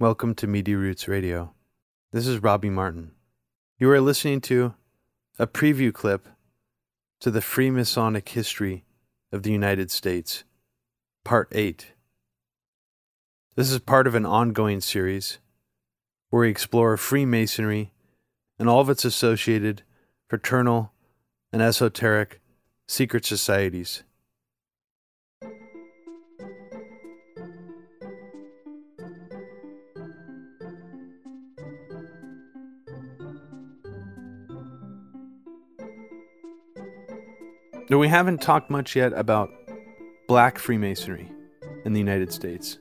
Welcome to Media Roots Radio. This is Robbie Martin. You are listening to a preview clip to the Freemasonic History of the United States, Part 8. This is part of an ongoing series where we explore Freemasonry and all of its associated fraternal and esoteric secret societies. Now, we haven't talked much yet about black Freemasonry in the United States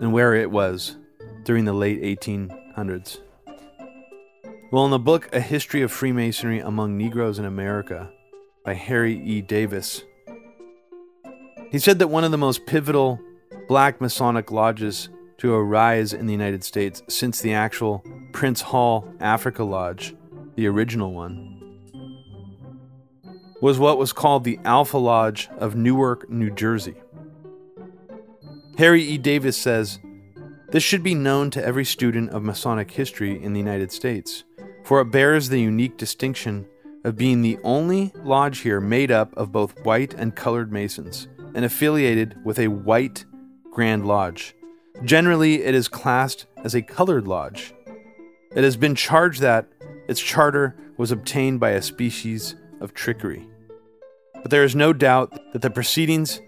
and where it was during the late 1800s. Well, in the book A History of Freemasonry Among Negroes in America by Harry E. Davis, he said that one of the most pivotal black Masonic lodges to arise in the United States since the actual Prince Hall Africa Lodge, the original one, was what was called the Alpha Lodge of Newark, New Jersey. Harry E. Davis says, This should be known to every student of Masonic history in the United States, for it bears the unique distinction of being the only lodge here made up of both white and colored Masons and affiliated with a white Grand Lodge. Generally, it is classed as a colored lodge. It has been charged that its charter was obtained by a species of trickery but there is no doubt that the proceedings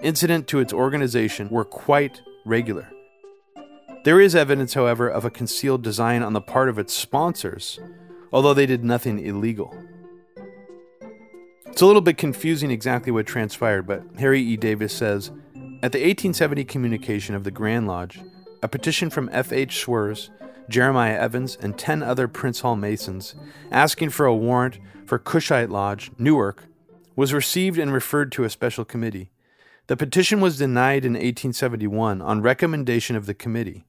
incident to its organization were quite regular. There is evidence, however, of a concealed design on the part of its sponsors, although they did nothing illegal. It's a little bit confusing exactly what transpired, but Harry E. Davis says At the 1870 communication of the Grand Lodge, a petition from F. H. Schwerz, Jeremiah Evans, and 10 other Prince Hall Masons asking for a warrant for Cushite Lodge, Newark, was received and referred to a special committee. The petition was denied in 1871 on recommendation of the committee,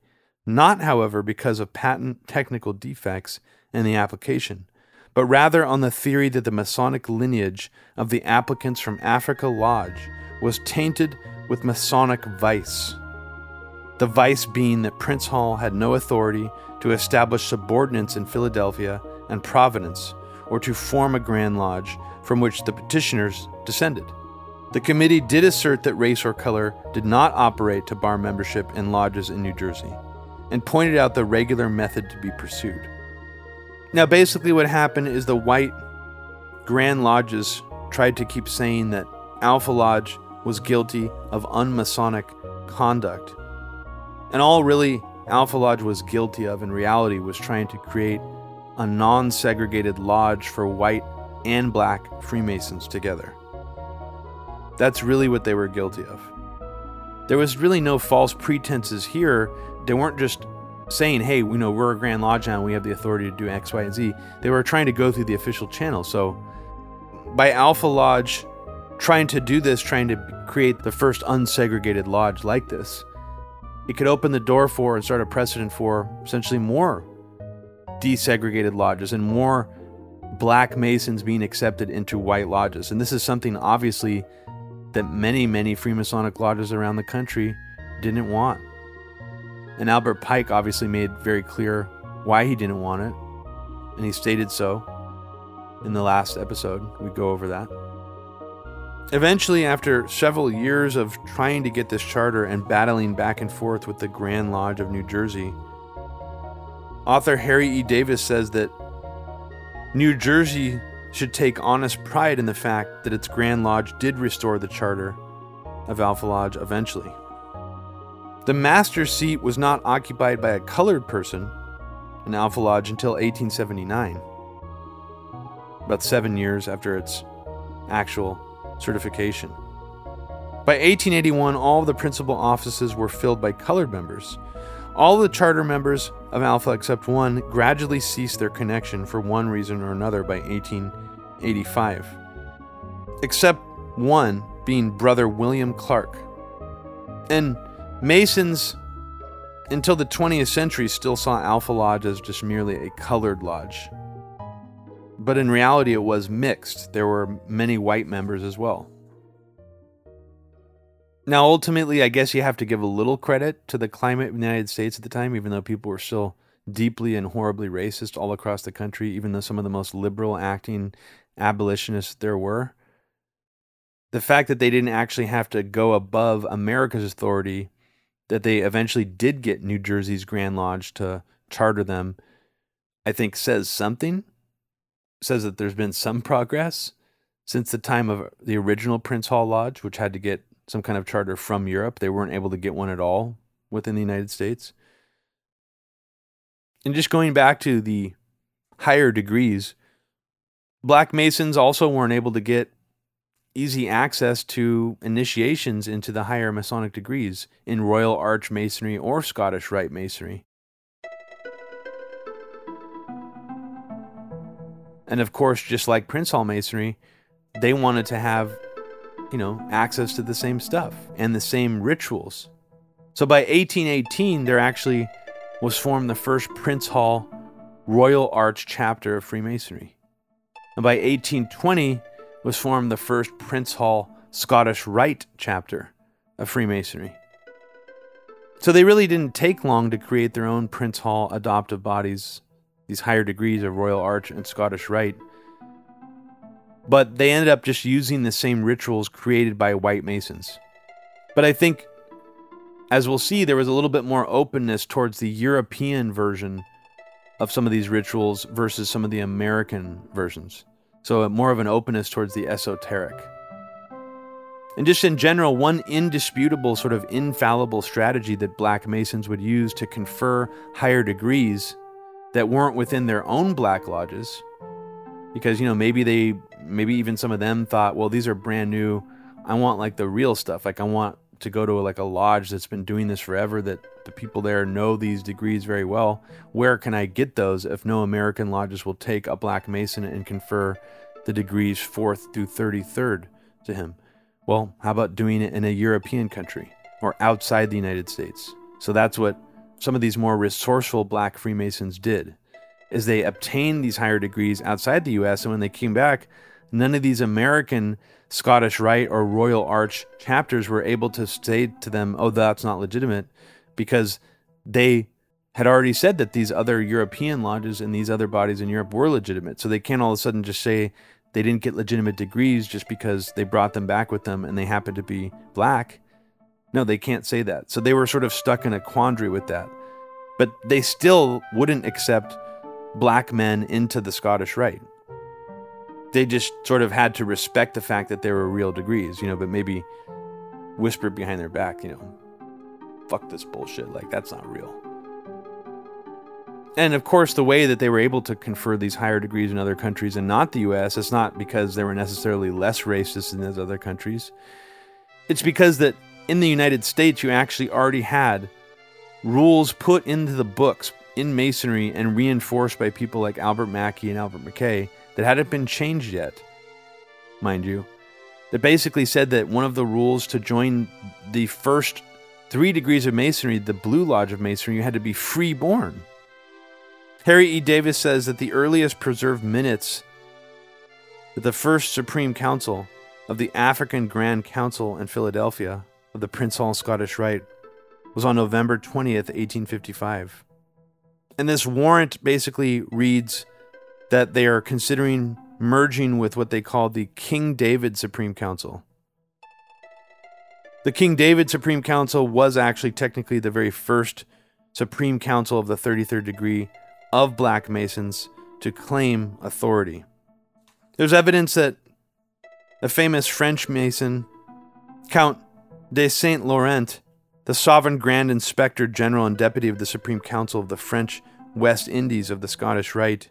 not, however, because of patent technical defects in the application, but rather on the theory that the Masonic lineage of the applicants from Africa Lodge was tainted with Masonic vice. The vice being that Prince Hall had no authority to establish subordinates in Philadelphia and Providence or to form a Grand Lodge from which the petitioners descended. The committee did assert that race or color did not operate to bar membership in lodges in New Jersey, and pointed out the regular method to be pursued. Now, basically, what happened is the white Grand Lodges tried to keep saying that Alpha Lodge was guilty of unmasonic conduct. And all really Alpha Lodge was guilty of in reality was trying to create a non segregated lodge for white and black Freemasons together. That's really what they were guilty of. There was really no false pretenses here. They weren't just saying, hey, you know, we're a Grand Lodge and we have the authority to do X, Y, and Z. They were trying to go through the official channel. So by Alpha Lodge trying to do this, trying to create the first unsegregated lodge like this, it could open the door for and start a precedent for essentially more desegregated lodges and more black Masons being accepted into white lodges. And this is something obviously that many, many Freemasonic lodges around the country didn't want. And Albert Pike obviously made very clear why he didn't want it. And he stated so in the last episode. We go over that. Eventually, after several years of trying to get this charter and battling back and forth with the Grand Lodge of New Jersey, author Harry E. Davis says that New Jersey should take honest pride in the fact that its Grand Lodge did restore the charter of Alpha Lodge eventually. The master seat was not occupied by a colored person in Alpha Lodge until 1879, about seven years after its actual certification. By 1881, all of the principal offices were filled by colored members, all the charter members of Alpha except one gradually ceased their connection for one reason or another by 1885. Except one being brother William Clark. And Masons, until the 20th century, still saw Alpha Lodge as just merely a colored lodge. But in reality, it was mixed. There were many white members as well. Now, ultimately, I guess you have to give a little credit to the climate in the United States at the time, even though people were still deeply and horribly racist all across the country, even though some of the most liberal acting abolitionists there were. The fact that they didn't actually have to go above America's authority, that they eventually did get New Jersey's Grand Lodge to charter them, I think says something. Says that there's been some progress since the time of the original Prince Hall Lodge, which had to get some kind of charter from Europe. They weren't able to get one at all within the United States. And just going back to the higher degrees, Black Masons also weren't able to get easy access to initiations into the higher Masonic degrees in Royal Arch Masonry or Scottish Rite Masonry. And of course, just like Prince Hall Masonry, they wanted to have, you know, access to the same stuff and the same rituals. So by 1818, there actually was formed the first Prince Hall Royal Arch chapter of Freemasonry. And by 1820 was formed the first Prince Hall Scottish Rite chapter of Freemasonry. So they really didn't take long to create their own Prince Hall adoptive bodies, these higher degrees of Royal Arch and Scottish Rite. But they ended up just using the same rituals created by white Masons. But I think, as we'll see, there was a little bit more openness towards the European version of some of these rituals versus some of the American versions. So, more of an openness towards the esoteric. And just in general, one indisputable, sort of infallible strategy that Black Masons would use to confer higher degrees that weren't within their own Black lodges, because, you know, maybe they maybe even some of them thought, well, these are brand new. I want like the real stuff. Like I want to go to like a lodge that's been doing this forever that the people there know these degrees very well. Where can I get those if no American lodges will take a black mason and confer the degrees 4th through 33rd to him? Well, how about doing it in a European country or outside the United States? So that's what some of these more resourceful black Freemasons did. Is they obtained these higher degrees outside the US and when they came back, none of these American Scottish Rite or Royal Arch chapters were able to say to them, oh, that's not legitimate, because they had already said that these other European lodges and these other bodies in Europe were legitimate. So they can't all of a sudden just say they didn't get legitimate degrees just because they brought them back with them and they happened to be black. No, they can't say that. So they were sort of stuck in a quandary with that. But they still wouldn't accept black men into the Scottish Rite they just sort of had to respect the fact that they were real degrees, you know, but maybe whisper behind their back, you know, fuck this bullshit. Like, that's not real. And of course, the way that they were able to confer these higher degrees in other countries and not the US, it's not because they were necessarily less racist than those other countries. It's because that in the United States, you actually already had rules put into the books in Masonry and reinforced by people like Albert Mackey and Albert McKay that hadn't been changed yet, mind you, that basically said that one of the rules to join the first three degrees of Masonry, the Blue Lodge of Masonry, you had to be freeborn. Harry E. Davis says that the earliest preserved minutes that the first Supreme Council of the African Grand Council in Philadelphia of the Prince Hall Scottish Rite was on November 20th, 1855. And this warrant basically reads that they are considering merging with what they call the King David Supreme Council. The King David Supreme Council was actually technically the very first Supreme Council of the 33rd degree of Black Masons to claim authority. There's evidence that the famous French Mason, Count de Saint Laurent, the sovereign Grand Inspector General and Deputy of the Supreme Council of the French West Indies of the Scottish Rite,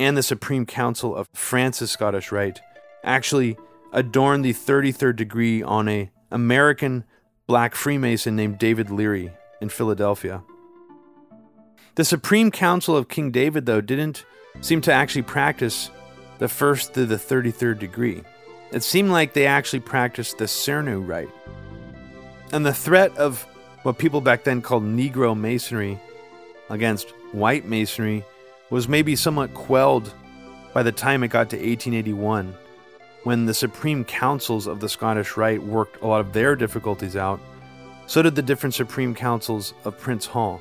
and the Supreme Council of France's Scottish Rite actually adorned the 33rd degree on a American black Freemason named David Leary in Philadelphia. The Supreme Council of King David, though, didn't seem to actually practice the first to the 33rd degree. It seemed like they actually practiced the Cerneau Rite. And the threat of what people back then called Negro Masonry against white Masonry was maybe somewhat quelled by the time it got to 1881, when the supreme councils of the Scottish Rite worked a lot of their difficulties out, so did the different supreme councils of Prince Hall.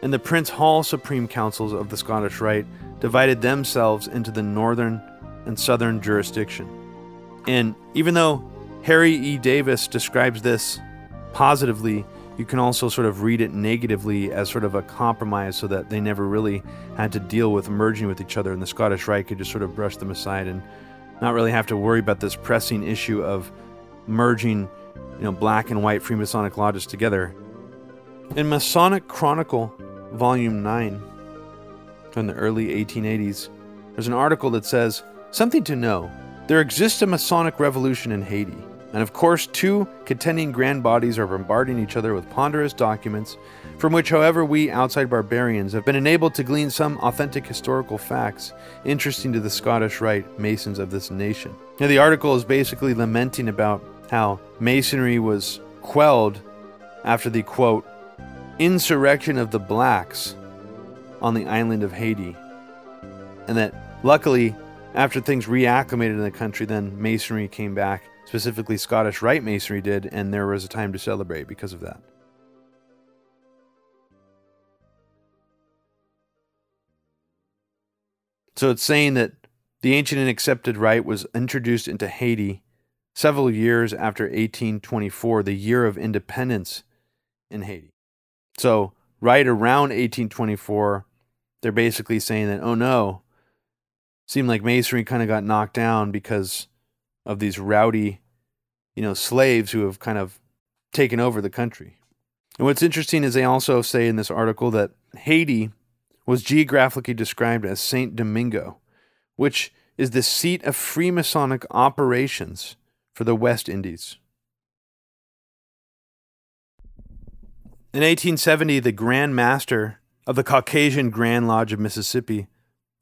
And the Prince Hall supreme councils of the Scottish Rite divided themselves into the northern and southern jurisdiction. And even though Harry E. Davis describes this positively, you can also sort of read it negatively as sort of a compromise so that they never really had to deal with merging with each other and the Scottish Rite could just sort of brush them aside and not really have to worry about this pressing issue of merging, you know, black and white Freemasonic lodges together. In Masonic Chronicle, Volume 9, from the early 1880s, there's an article that says, Something to know. There exists a Masonic revolution in Haiti. And of course, two contending grand bodies are bombarding each other with ponderous documents, from which, however, we outside barbarians have been enabled to glean some authentic historical facts interesting to the Scottish Rite Masons of this nation. Now, the article is basically lamenting about how Masonry was quelled after the quote, insurrection of the blacks on the island of Haiti. And that luckily, after things reacclimated in the country, then Masonry came back specifically Scottish Rite Masonry did, and there was a time to celebrate because of that. So it's saying that the ancient and accepted rite was introduced into Haiti several years after 1824, the year of independence in Haiti. So, right around 1824, they're basically saying that, oh no, seemed like Masonry kind of got knocked down because of these rowdy, you know, slaves who have kind of taken over the country. And what's interesting is they also say in this article that Haiti was geographically described as Saint Domingo, which is the seat of Freemasonic operations for the West Indies. In 1870, the Grand Master of the Caucasian Grand Lodge of Mississippi,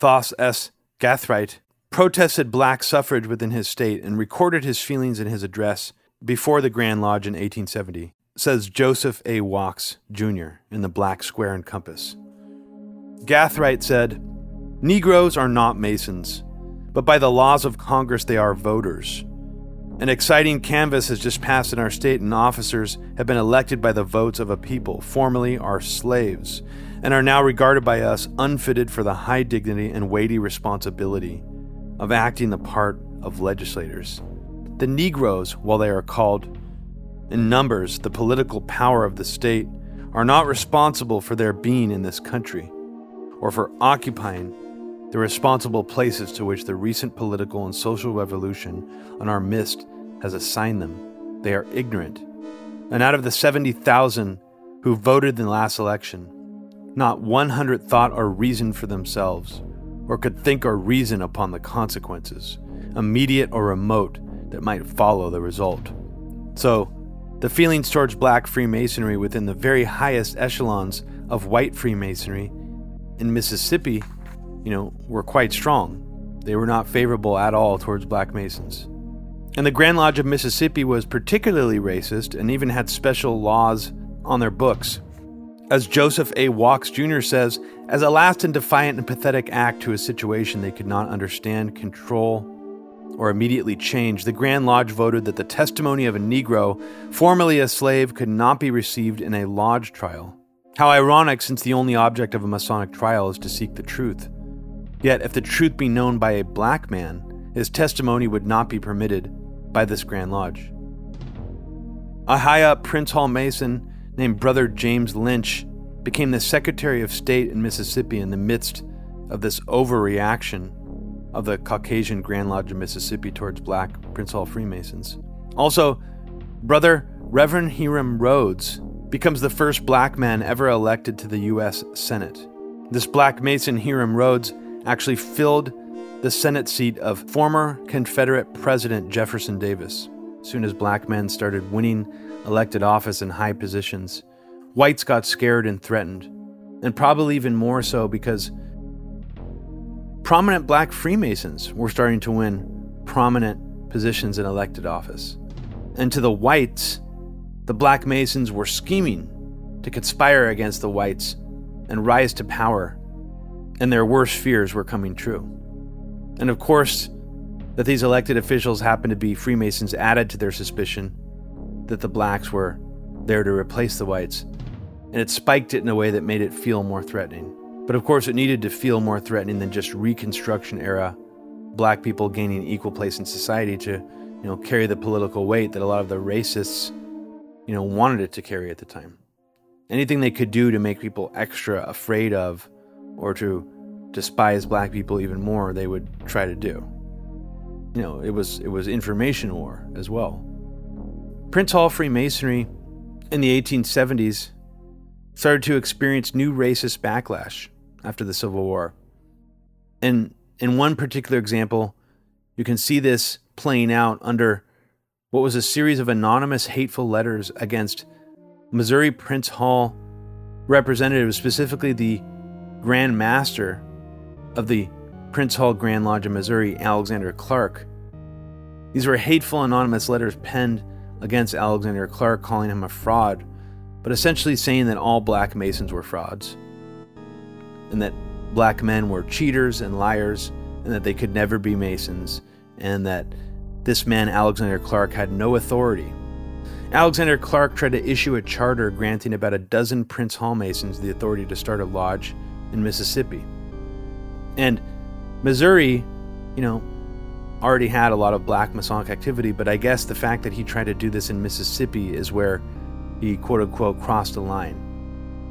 Thos S. Gathright, protested black suffrage within his state and recorded his feelings in his address before the Grand Lodge in 1870, says Joseph A. Walkes, Jr., in the Black Square and Compass. Gathright said, Negroes are not Masons, but by the laws of Congress they are voters. An exciting canvass has just passed in our state, and officers have been elected by the votes of a people, formerly our slaves, and are now regarded by us unfitted for the high dignity and weighty responsibility of acting the part of legislators. The Negroes, while they are called in numbers the political power of the state, are not responsible for their being in this country or for occupying the responsible places to which the recent political and social revolution on our midst has assigned them. They are ignorant. And out of the 70,000 who voted in the last election, not 100 thought or reasoned for themselves or could think or reason upon the consequences, immediate or remote, that might follow the result. So, the feelings towards black Freemasonry within the very highest echelons of white Freemasonry in Mississippi, you know, were quite strong. They were not favorable at all towards black Masons. And the Grand Lodge of Mississippi was particularly racist and even had special laws on their books as Joseph A. Walkes Jr. says, as a last and defiant and pathetic act to a situation they could not understand, control, or immediately change, the Grand Lodge voted that the testimony of a Negro, formerly a slave, could not be received in a lodge trial. How ironic, since the only object of a Masonic trial is to seek the truth. Yet, if the truth be known by a black man, his testimony would not be permitted by this Grand Lodge. A high up Prince Hall Mason named Brother James Lynch became the Secretary of State in Mississippi in the midst of this overreaction of the Caucasian Grand Lodge of Mississippi towards black Prince Hall Freemasons. Also, Brother Reverend Hiram Rhodes becomes the first black man ever elected to the U.S. Senate. This black Mason, Hiram Rhodes, actually filled the Senate seat of former Confederate President Jefferson Davis. Soon as black men started winning elected office in high positions, whites got scared and threatened, and probably even more so because prominent black Freemasons were starting to win prominent positions in elected office. And to the whites, the black Masons were scheming to conspire against the whites and rise to power, and their worst fears were coming true. And of course, that these elected officials happened to be Freemasons added to their suspicion that the blacks were there to replace the whites, and it spiked it in a way that made it feel more threatening. But of course, it needed to feel more threatening than just Reconstruction era black people gaining equal place in society to, you know, carry the political weight that a lot of the racists, you know, wanted it to carry at the time. Anything they could do to make people extra afraid of or to despise black people even more, they would try to do. You know, it was it was information war as well. Prince Hall Freemasonry in the 1870s started to experience new racist backlash after the Civil War. And in one particular example, you can see this playing out under what was a series of anonymous hateful letters against Missouri Prince Hall representatives, specifically the Grand Master of the Prince Hall Grand Lodge of Missouri, Alexander Clark. These were hateful anonymous letters penned against Alexander Clark, calling him a fraud, but essentially saying that all black Masons were frauds, and that black men were cheaters and liars, and that they could never be Masons, and that this man, Alexander Clark, had no authority. Alexander Clark tried to issue a charter granting about a dozen Prince Hall Masons the authority to start a lodge in Mississippi. And Missouri, you know, already had a lot of black Masonic activity, but I guess the fact that he tried to do this in Mississippi is where he quote unquote crossed the line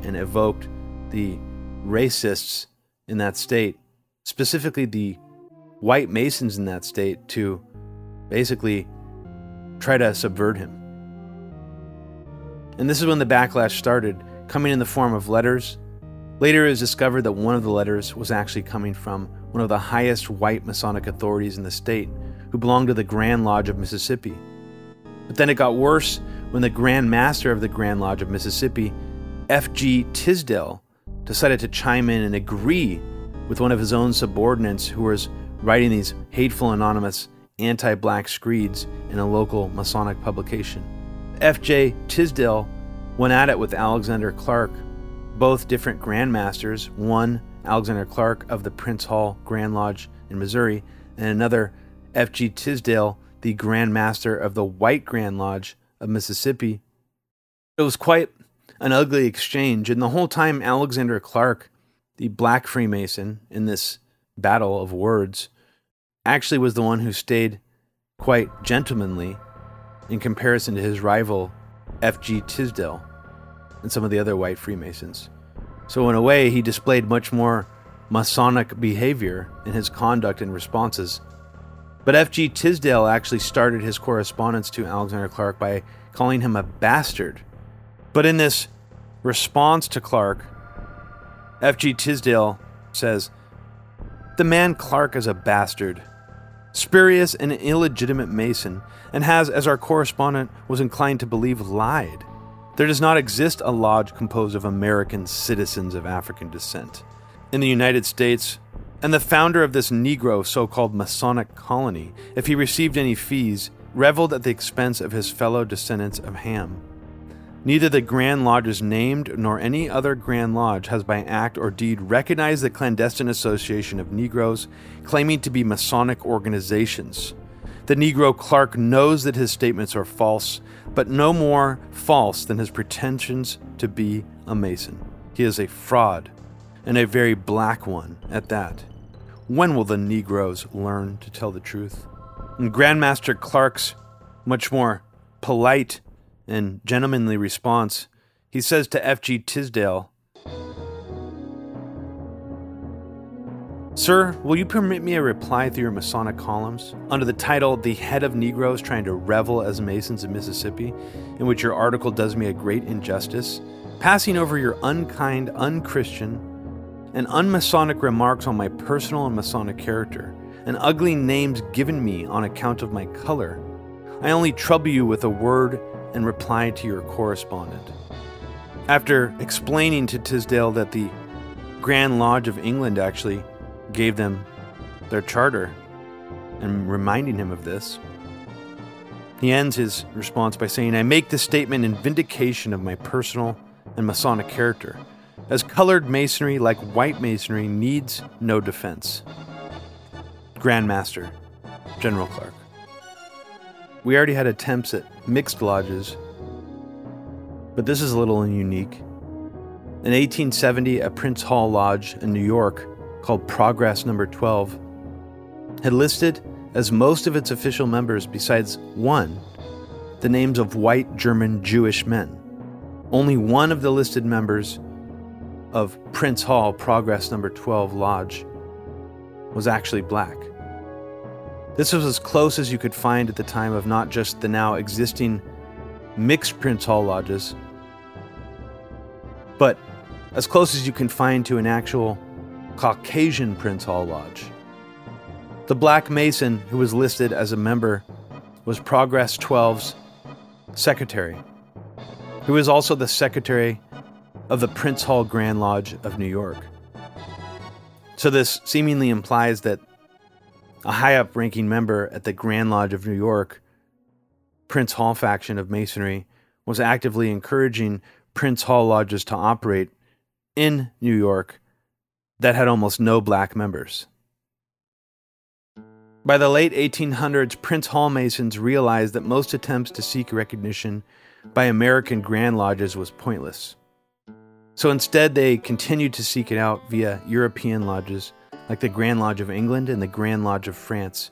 and evoked the racists in that state, specifically the white Masons in that state, to basically try to subvert him. And this is when the backlash started, coming in the form of letters. Later, it was discovered that one of the letters was actually coming from one of the highest white Masonic authorities in the state, who belonged to the Grand Lodge of Mississippi. But then it got worse when the Grand Master of the Grand Lodge of Mississippi, F.G. Tisdale, decided to chime in and agree with one of his own subordinates who was writing these hateful, anonymous, anti black screeds in a local Masonic publication. F.J. Tisdale went at it with Alexander Clark, both different Grand Masters, one Alexander Clark of the Prince Hall Grand Lodge in Missouri, and another F.G. Tisdale, the Grand Master of the White Grand Lodge of Mississippi. It was quite an ugly exchange, and the whole time Alexander Clark, the black Freemason in this battle of words, actually was the one who stayed quite gentlemanly in comparison to his rival, F.G. Tisdale, and some of the other white Freemasons. So, in a way, he displayed much more Masonic behavior in his conduct and responses. But F.G. Tisdale actually started his correspondence to Alexander Clark by calling him a bastard. But in this response to Clark, F.G. Tisdale says, The man Clark is a bastard, spurious and illegitimate Mason, and has, as our correspondent was inclined to believe, lied. There does not exist a lodge composed of American citizens of African descent. In the United States, and the founder of this Negro so called Masonic colony, if he received any fees, reveled at the expense of his fellow descendants of Ham. Neither the Grand Lodges named nor any other Grand Lodge has by act or deed recognized the clandestine association of Negroes claiming to be Masonic organizations. The Negro Clark knows that his statements are false, but no more false than his pretensions to be a Mason. He is a fraud, and a very black one at that. When will the Negroes learn to tell the truth? And Grandmaster Clark's much more polite and gentlemanly response, he says to F.G. Tisdale, Sir, will you permit me a reply through your Masonic columns under the title The Head of Negroes Trying to Revel as Masons in Mississippi, in which your article does me a great injustice, passing over your unkind, unchristian, and unmasonic remarks on my personal and Masonic character, and ugly names given me on account of my color. I only trouble you with a word and reply to your correspondent. After explaining to Tisdale that the Grand Lodge of England actually gave them their charter and reminding him of this. He ends his response by saying, I make this statement in vindication of my personal and Masonic character, as colored masonry, like white masonry, needs no defense. Grandmaster General Clark. We already had attempts at mixed lodges, but this is a little unique. In 1870, a Prince Hall Lodge in New York called Progress Number 12 had listed as most of its official members, besides one, the names of white German Jewish men. Only one of the listed members of Prince Hall Progress Number 12 Lodge was actually black. This was as close as you could find at the time of not just the now existing mixed Prince Hall lodges, but as close as you can find to an actual Caucasian Prince Hall Lodge. The Black Mason who was listed as a member was Progress 12's secretary, who was also the secretary of the Prince Hall Grand Lodge of New York. So, this seemingly implies that a high up ranking member at the Grand Lodge of New York, Prince Hall faction of Masonry, was actively encouraging Prince Hall lodges to operate in New York that had almost no black members. By the late 1800s, Prince Hall Masons realized that most attempts to seek recognition by American Grand Lodges was pointless. So instead, they continued to seek it out via European lodges like the Grand Lodge of England and the Grand Lodge of France,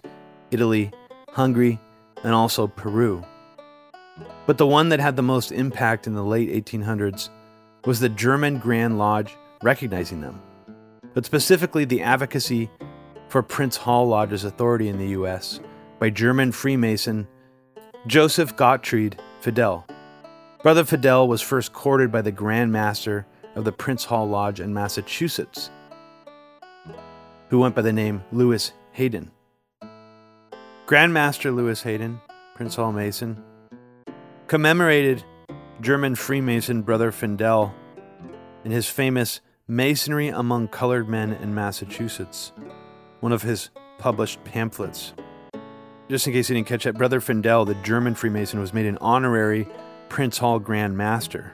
Italy, Hungary, and also Peru. But the one that had the most impact in the late 1800s was the German Grand Lodge recognizing them, but specifically the advocacy for Prince Hall Lodge's authority in the US by German Freemason Joseph Gottfried Findel. Brother Findel was first courted by the Grand Master of the Prince Hall Lodge in Massachusetts, who went by the name Lewis Hayden. Grandmaster Lewis Hayden, Prince Hall Mason, commemorated German Freemason Brother Findel in his famous Masonry Among Colored Men in Massachusetts, one of his published pamphlets. Just in case you didn't catch that, Brother Findel, the German Freemason, was made an honorary Prince Hall Grand Master.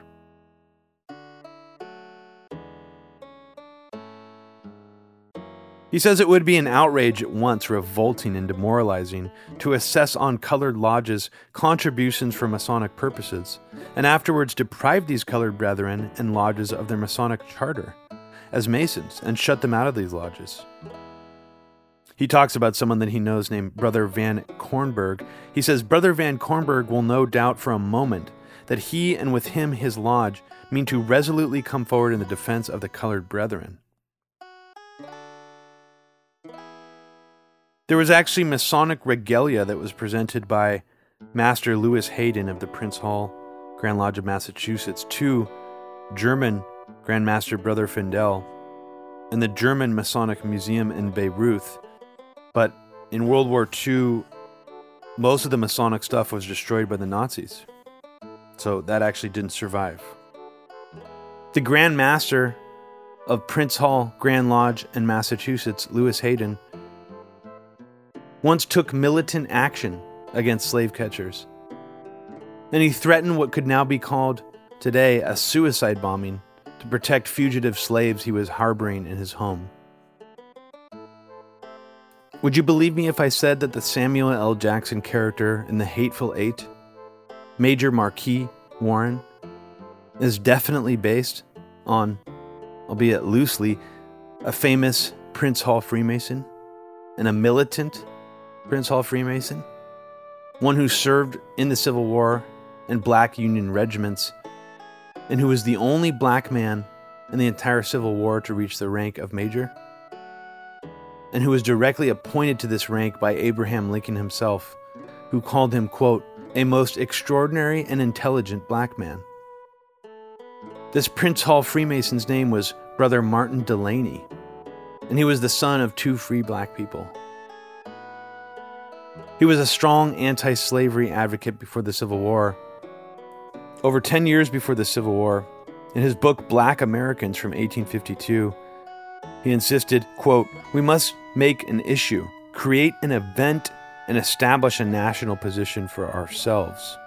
He says it would be an outrage at once revolting and demoralizing to assess on colored lodges contributions for Masonic purposes, and afterwards deprive these colored brethren and lodges of their Masonic charter as Masons and shut them out of these lodges. He talks about someone that he knows named Brother Van Kornberg. He says, Brother Van Kornberg will no doubt for a moment that he and with him his lodge mean to resolutely come forward in the defense of the colored brethren. There was actually Masonic regalia that was presented by Master Lewis Hayden of the Prince Hall Grand Lodge of Massachusetts to German Grand Master Brother Findel in the German Masonic Museum in Bayreuth. But in World War II, most of the Masonic stuff was destroyed by the Nazis. So that actually didn't survive. The Grand Master of Prince Hall Grand Lodge in Massachusetts, Lewis Hayden, once took militant action against slave catchers. And he threatened what could now be called today a suicide bombing to protect fugitive slaves he was harboring in his home. Would you believe me if I said that the Samuel L. Jackson character in The Hateful Eight, Major Marquis Warren, is definitely based on, albeit loosely, a famous Prince Hall Freemason and a militant Prince Hall Freemason, one who served in the Civil War in black Union regiments, and who was the only black man in the entire Civil War to reach the rank of major, and who was directly appointed to this rank by Abraham Lincoln himself, who called him, quote, a most extraordinary and intelligent black man. This Prince Hall Freemason's name was Brother Martin Delany, and he was the son of two free black people. He was a strong anti slavery advocate before the Civil War. Over 10 years before the Civil War, in his book Black Americans from 1852, he insisted, quote, "We must make an issue, create an event and establish a national position for ourselves."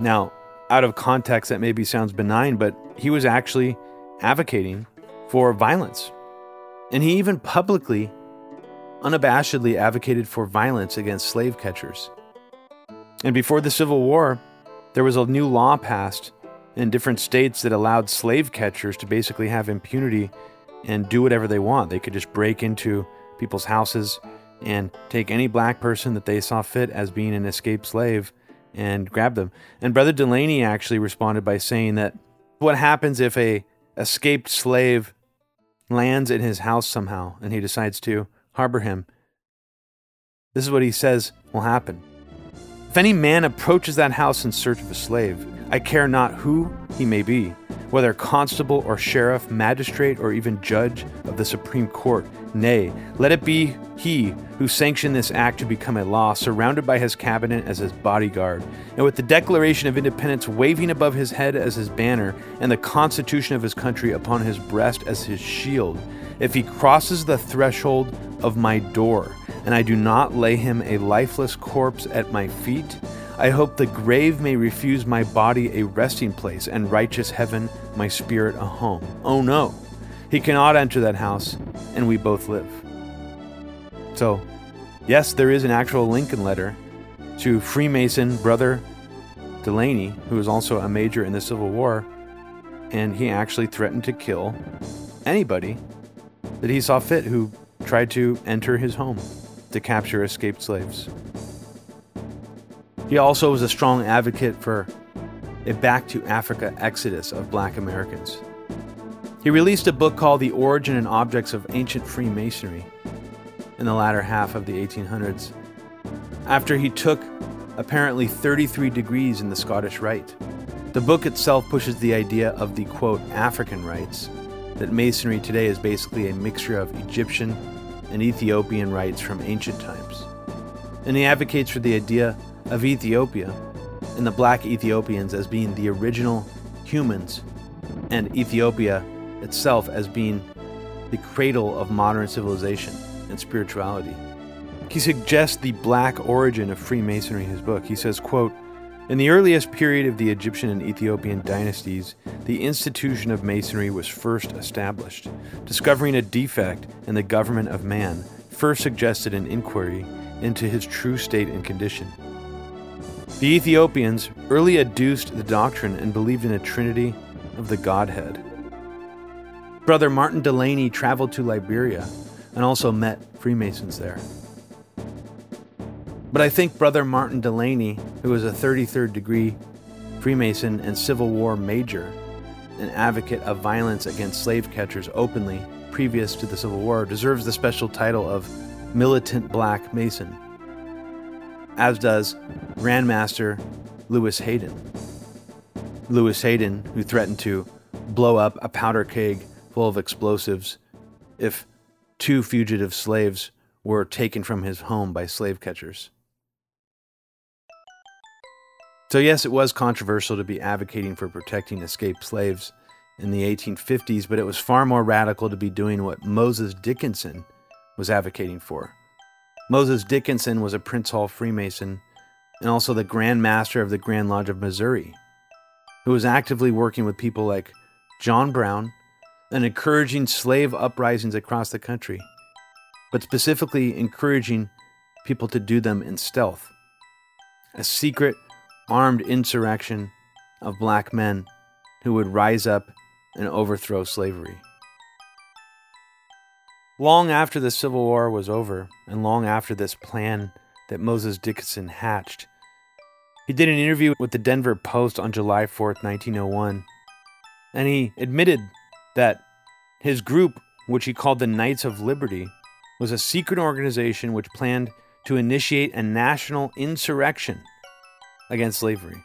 Now, out of context that maybe sounds benign, but he was actually advocating for violence. And he even publicly unabashedly advocated for violence against slave catchers. And before the Civil War, there was a new law passed in different states that allowed slave catchers to basically have impunity and do whatever they want. They could just break into people's houses and take any black person that they saw fit as being an escaped slave and grab them. And Brother Delany actually responded by saying that what happens if a escaped slave lands in his house somehow and he decides to harbor him? This is what he says will happen. If any man approaches that house in search of a slave, I care not who he may be, whether constable or sheriff, magistrate, or even judge of the Supreme Court. Nay, let it be he who sanctioned this act to become a law, surrounded by his cabinet as his bodyguard, and with the Declaration of Independence waving above his head as his banner, and the Constitution of his country upon his breast as his shield. If he crosses the threshold of my door, and I do not lay him a lifeless corpse at my feet, I hope the grave may refuse my body a resting place, and righteous heaven my spirit a home. Oh no, he cannot enter that house, and we both live. So, yes, there is an actual Lincoln letter to Freemason brother Delany, who was also a major in the Civil War, and he actually threatened to kill anybody that he saw fit who tried to enter his home to capture escaped slaves. He also was a strong advocate for a back to Africa exodus of black Americans. He released a book called The Origin and Objects of Ancient Freemasonry in the latter half of the 1800s, after he took apparently 33 degrees in the Scottish Rite. The book itself pushes the idea of the quote African rites, that Masonry today is basically a mixture of Egyptian and Ethiopian rites from ancient times. And he advocates for the idea of Ethiopia and the black Ethiopians as being the original humans, and Ethiopia itself as being the cradle of modern civilization and spirituality. He suggests the black origin of Freemasonry in his book. He says, quote, in the earliest period of the Egyptian and Ethiopian dynasties, the institution of Masonry was first established. Discovering a defect in the government of man first suggested an inquiry into his true state and condition. The Ethiopians early adduced the doctrine and believed in a trinity of the Godhead. Brother Martin Delany traveled to Liberia and also met Freemasons there. But I think Brother Martin Delany, who was a 33rd degree Freemason and Civil War major, an advocate of violence against slave catchers openly previous to the Civil War, deserves the special title of Militant Black Mason as does Grandmaster Lewis Hayden. Lewis Hayden, who threatened to blow up a powder keg full of explosives if two fugitive slaves were taken from his home by slave catchers. So, yes, it was controversial to be advocating for protecting escaped slaves in the 1850s, but it was far more radical to be doing what Moses Dickinson was advocating for Moses Dickinson was a Prince Hall Freemason and also the Grand Master of the Grand Lodge of Missouri, who was actively working with people like John Brown and encouraging slave uprisings across the country, but specifically encouraging people to do them in stealth. A secret, armed insurrection of black men who would rise up and overthrow slavery. Long after the Civil War was over, and long after this plan that Moses Dickinson hatched, he did an interview with the Denver Post on July 4th, 1901, and he admitted that his group, which he called the Knights of Liberty, was a secret organization which planned to initiate a national insurrection against slavery.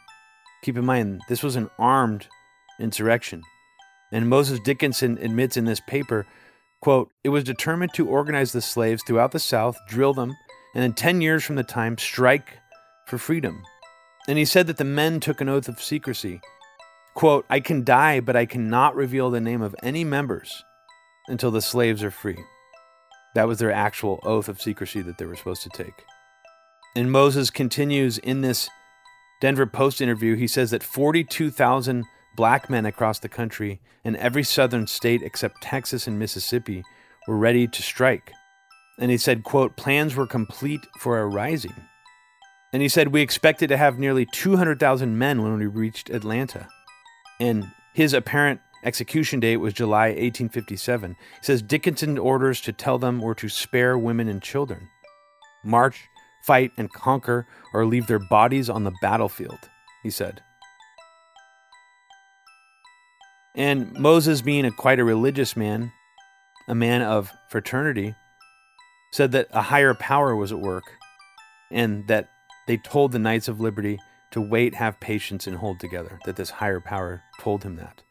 Keep in mind, this was an armed insurrection. And Moses Dickinson admits in this paper Quote, it was determined to organize the slaves throughout the South, drill them, and in 10 years from the time, strike for freedom. And he said that the men took an oath of secrecy. Quote, I can die, but I cannot reveal the name of any members until the slaves are free. That was their actual oath of secrecy that they were supposed to take. And Moses continues in this Denver Post interview. He says that 42,000 black men across the country in every southern state except Texas and Mississippi were ready to strike. And he said, quote, plans were complete for a rising. And he said, we expected to have nearly 200,000 men when we reached Atlanta. And his apparent execution date was July 1857. He says Dickinson orders to tell them were to spare women and children. March, fight, and conquer, or leave their bodies on the battlefield, he said. And Moses, being a, quite a religious man, a man of fraternity, said that a higher power was at work and that they told the Knights of Liberty to wait, have patience, and hold together, that this higher power told him that.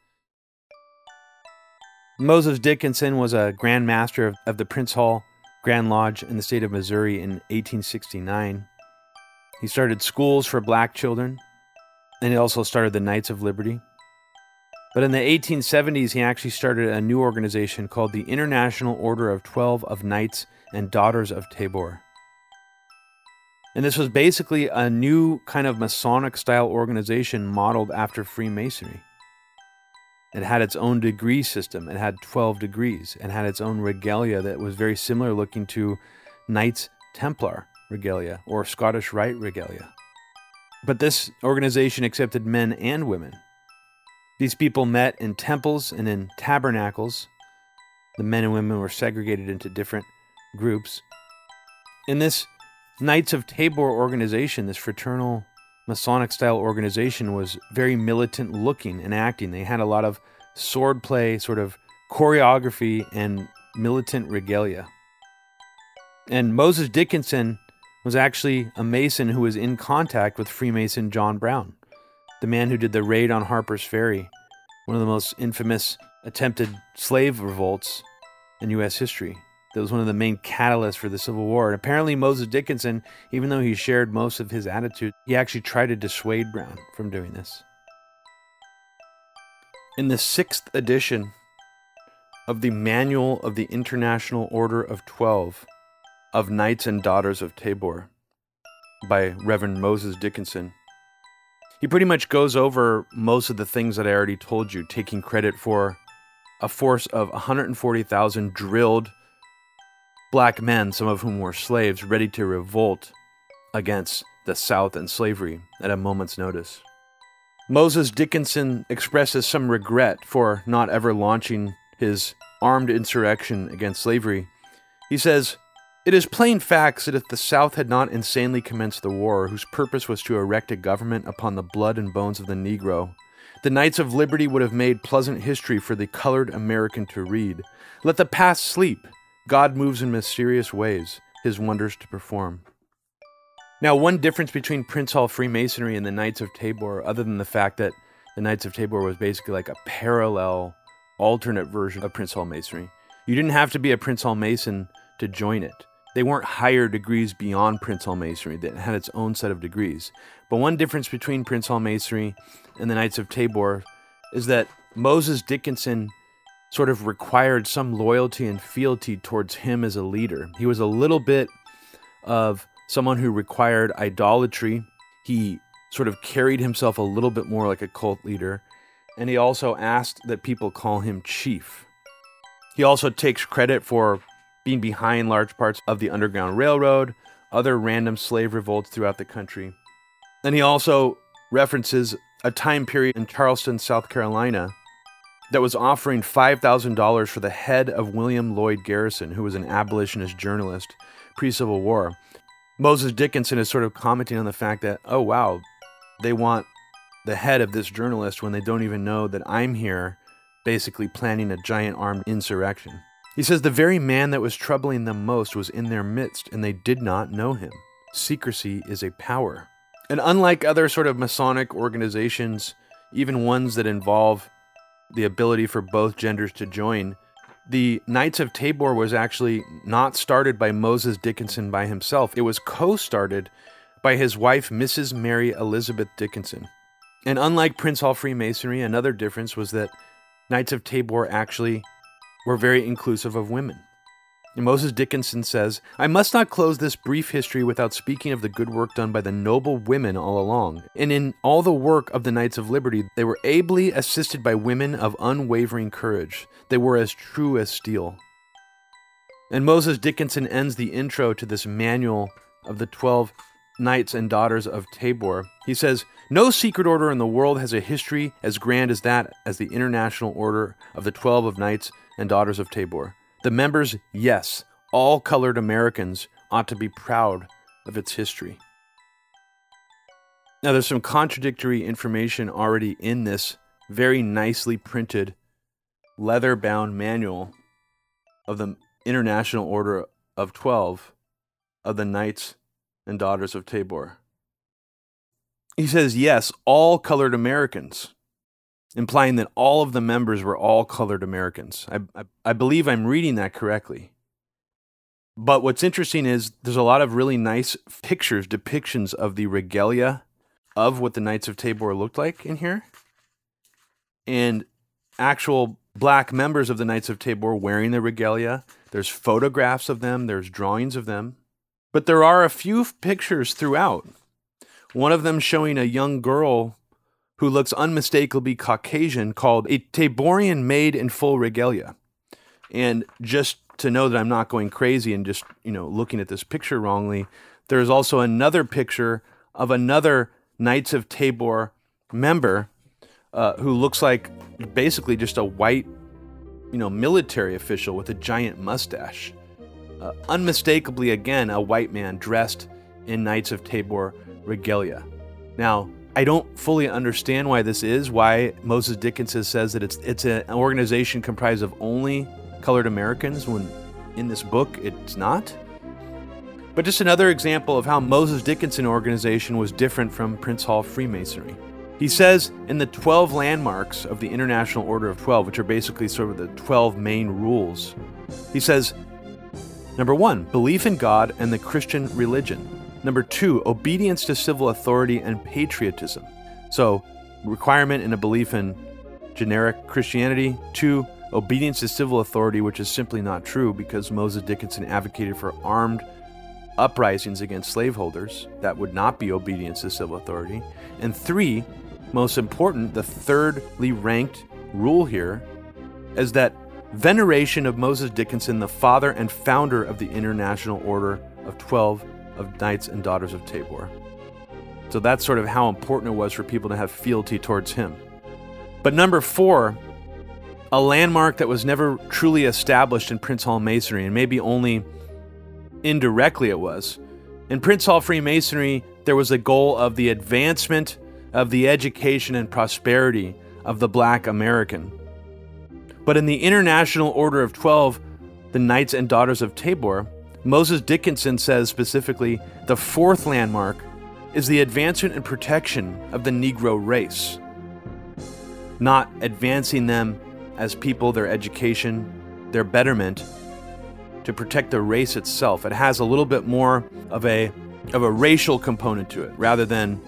Moses Dickinson was a Grand Master of, of the Prince Hall Grand Lodge in the state of Missouri in 1869. He started schools for black children, and he also started the Knights of Liberty. But in the 1870s, he actually started a new organization called the International Order of Twelve of Knights and Daughters of Tabor. And this was basically a new kind of Masonic style organization modeled after Freemasonry. It had its own degree system. It had 12 degrees and had its own regalia that was very similar looking to Knights Templar regalia or Scottish Rite regalia. But this organization accepted men and women. These people met in temples and in tabernacles. The men and women were segregated into different groups. In this Knights of Tabor organization, this fraternal Masonic style organization, was very militant looking and acting. They had a lot of swordplay, sort of choreography, and militant regalia. And Moses Dickinson was actually a Mason who was in contact with Freemason John Brown the man who did the raid on Harper's Ferry, one of the most infamous attempted slave revolts in U.S. history. That was one of the main catalysts for the Civil War. And apparently, Moses Dickinson, even though he shared most of his attitude, he actually tried to dissuade Brown from doing this. In the sixth edition of the Manual of the International Order of Twelve of Knights and Daughters of Tabor by Reverend Moses Dickinson, he pretty much goes over most of the things that I already told you, taking credit for a force of 140,000 drilled black men, some of whom were slaves, ready to revolt against the South and slavery at a moment's notice. Moses Dickinson expresses some regret for not ever launching his armed insurrection against slavery. He says, it is plain facts that if the South had not insanely commenced the war, whose purpose was to erect a government upon the blood and bones of the Negro, the Knights of Liberty would have made pleasant history for the colored American to read. Let the past sleep. God moves in mysterious ways, his wonders to perform. Now, one difference between Prince Hall Freemasonry and the Knights of Tabor, other than the fact that the Knights of Tabor was basically like a parallel, alternate version of Prince Hall Masonry, you didn't have to be a Prince Hall Mason to join it. They weren't higher degrees beyond Prince Hall Masonry that had its own set of degrees. But one difference between Prince Hall Masonry and the Knights of Tabor is that Moses Dickinson sort of required some loyalty and fealty towards him as a leader. He was a little bit of someone who required idolatry. He sort of carried himself a little bit more like a cult leader. And he also asked that people call him chief. He also takes credit for being behind large parts of the Underground Railroad, other random slave revolts throughout the country. And he also references a time period in Charleston, South Carolina, that was offering $5,000 for the head of William Lloyd Garrison, who was an abolitionist journalist pre Civil War. Moses Dickinson is sort of commenting on the fact that, oh, wow, they want the head of this journalist when they don't even know that I'm here basically planning a giant armed insurrection. He says the very man that was troubling them most was in their midst, and they did not know him. Secrecy is a power. And unlike other sort of Masonic organizations, even ones that involve the ability for both genders to join, the Knights of Tabor was actually not started by Moses Dickinson by himself. It was co started by his wife, Mrs. Mary Elizabeth Dickinson. And unlike Prince Hall Freemasonry, another difference was that Knights of Tabor actually were very inclusive of women. Moses Dickinson says, I must not close this brief history without speaking of the good work done by the noble women all along. And in all the work of the Knights of Liberty, they were ably assisted by women of unwavering courage. They were as true as steel. And Moses Dickinson ends the intro to this manual of the 12 Knights and Daughters of Tabor. He says, No secret order in the world has a history as grand as that as the International Order of the Twelve of Knights and Daughters of Tabor. The members, yes, all colored Americans, ought to be proud of its history. Now, there's some contradictory information already in this very nicely printed leather bound manual of the International Order of Twelve of the Knights and Daughters of Tabor. He says, yes, all colored Americans, implying that all of the members were all colored Americans. I, I, I believe I'm reading that correctly. But what's interesting is there's a lot of really nice pictures, depictions of the regalia of what the Knights of Tabor looked like in here. And actual black members of the Knights of Tabor wearing the regalia. There's photographs of them, there's drawings of them. But there are a few pictures throughout. One of them showing a young girl who looks unmistakably Caucasian called a Taborian maid in full regalia. And just to know that I'm not going crazy and just, you know, looking at this picture wrongly, there's also another picture of another Knights of Tabor member uh, who looks like basically just a white, you know, military official with a giant mustache. Uh, unmistakably, again, a white man dressed in Knights of Tabor regalia. Now, I don't fully understand why this is, why Moses Dickinson says that it's it's an organization comprised of only colored Americans when in this book it's not. But just another example of how Moses Dickinson organization was different from Prince Hall Freemasonry. He says in the 12 landmarks of the International Order of 12, which are basically sort of the 12 main rules, he says number one, belief in God and the Christian religion. Number two, obedience to civil authority and patriotism. So, requirement and a belief in generic Christianity. Two, obedience to civil authority, which is simply not true because Moses Dickinson advocated for armed uprisings against slaveholders. That would not be obedience to civil authority. And three, most important, the thirdly ranked rule here is that veneration of Moses Dickinson, the father and founder of the International Order of 12 of Knights and Daughters of Tabor. So that's sort of how important it was for people to have fealty towards him. But number four, a landmark that was never truly established in Prince Hall Masonry, and maybe only indirectly it was. In Prince Hall Freemasonry, there was a goal of the advancement of the education and prosperity of the black American. But in the International Order of Twelve, the Knights and Daughters of Tabor, Moses Dickinson says specifically the fourth landmark is the advancement and protection of the Negro race, not advancing them as people, their education, their betterment, to protect the race itself. It has a little bit more of a of a racial component to it rather than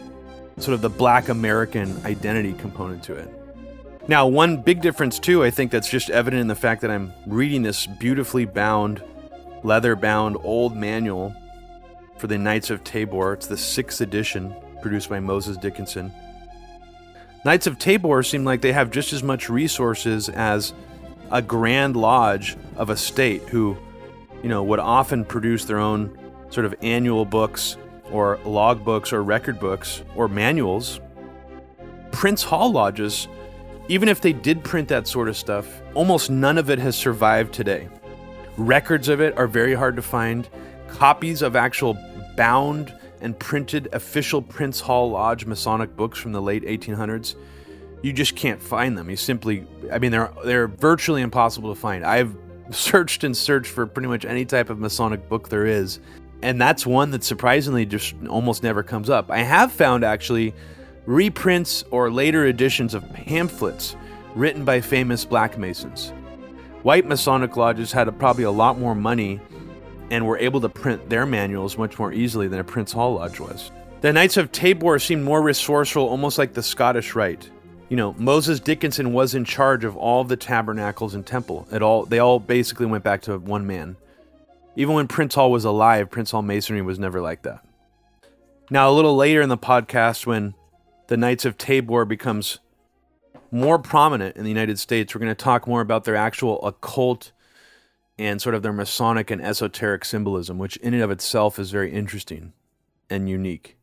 sort of the black American identity component to it. Now, one big difference too, I think that's just evident in the fact that I'm reading this beautifully bound, leather bound old manual for the Knights of Tabor. It's the sixth edition, produced by Moses Dickinson. Knights of Tabor seem like they have just as much resources as a Grand Lodge of a state who, you know, would often produce their own sort of annual books or log books or record books or manuals. Prince Hall lodges even if they did print that sort of stuff, almost none of it has survived today. Records of it are very hard to find. Copies of actual bound and printed official Prince Hall Lodge Masonic books from the late 1800s, you just can't find them. You simply, I mean, they're they're virtually impossible to find. I've searched and searched for pretty much any type of Masonic book there is, and that's one that surprisingly just almost never comes up. I have found actually reprints or later editions of pamphlets written by famous black Masons. White Masonic lodges had a, probably a lot more money and were able to print their manuals much more easily than a Prince Hall Lodge was. The Knights of Tabor seemed more resourceful, almost like the Scottish Rite. You know, Moses Dickinson was in charge of all the tabernacles and temple. It all they all basically went back to one man. Even when Prince Hall was alive, Prince Hall Masonry was never like that. Now, a little later in the podcast, when the Knights of Tabor becomes more prominent in the United States. We're going to talk more about their actual occult and sort of their Masonic and esoteric symbolism, which in and of itself is very interesting and unique.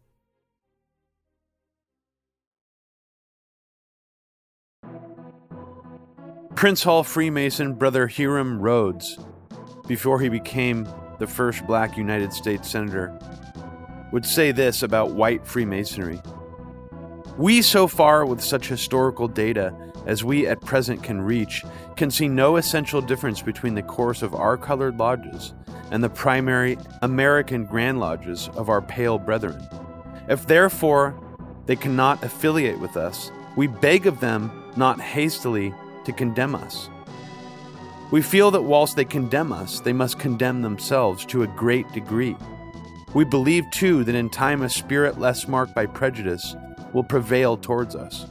Prince Hall Freemason Brother Hiram Rhodes, before he became the first black United States Senator, would say this about white Freemasonry. We, so far, with such historical data as we at present can reach, can see no essential difference between the course of our colored lodges and the primary American Grand Lodges of our pale brethren. If therefore they cannot affiliate with us, we beg of them not hastily to condemn us. We feel that whilst they condemn us, they must condemn themselves to a great degree. We believe too that in time a spirit less marked by prejudice will prevail towards us,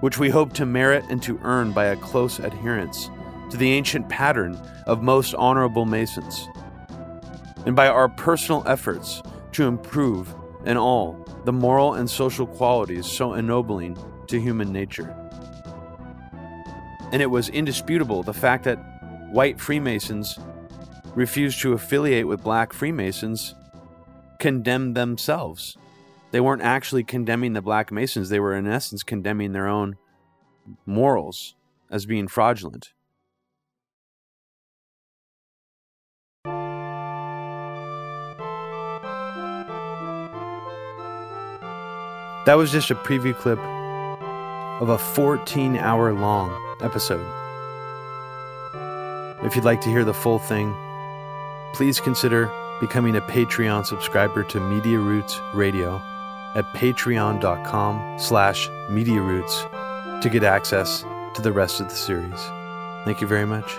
which we hope to merit and to earn by a close adherence to the ancient pattern of most honorable Masons, and by our personal efforts to improve in all the moral and social qualities so ennobling to human nature. And it was indisputable the fact that white Freemasons refused to affiliate with black Freemasons condemned themselves they weren't actually condemning the Black Masons. They were, in essence, condemning their own morals as being fraudulent. That was just a preview clip of a 14 hour long episode. If you'd like to hear the full thing, please consider becoming a Patreon subscriber to Media Roots Radio at patreon.com slash mediaroots to get access to the rest of the series. Thank you very much.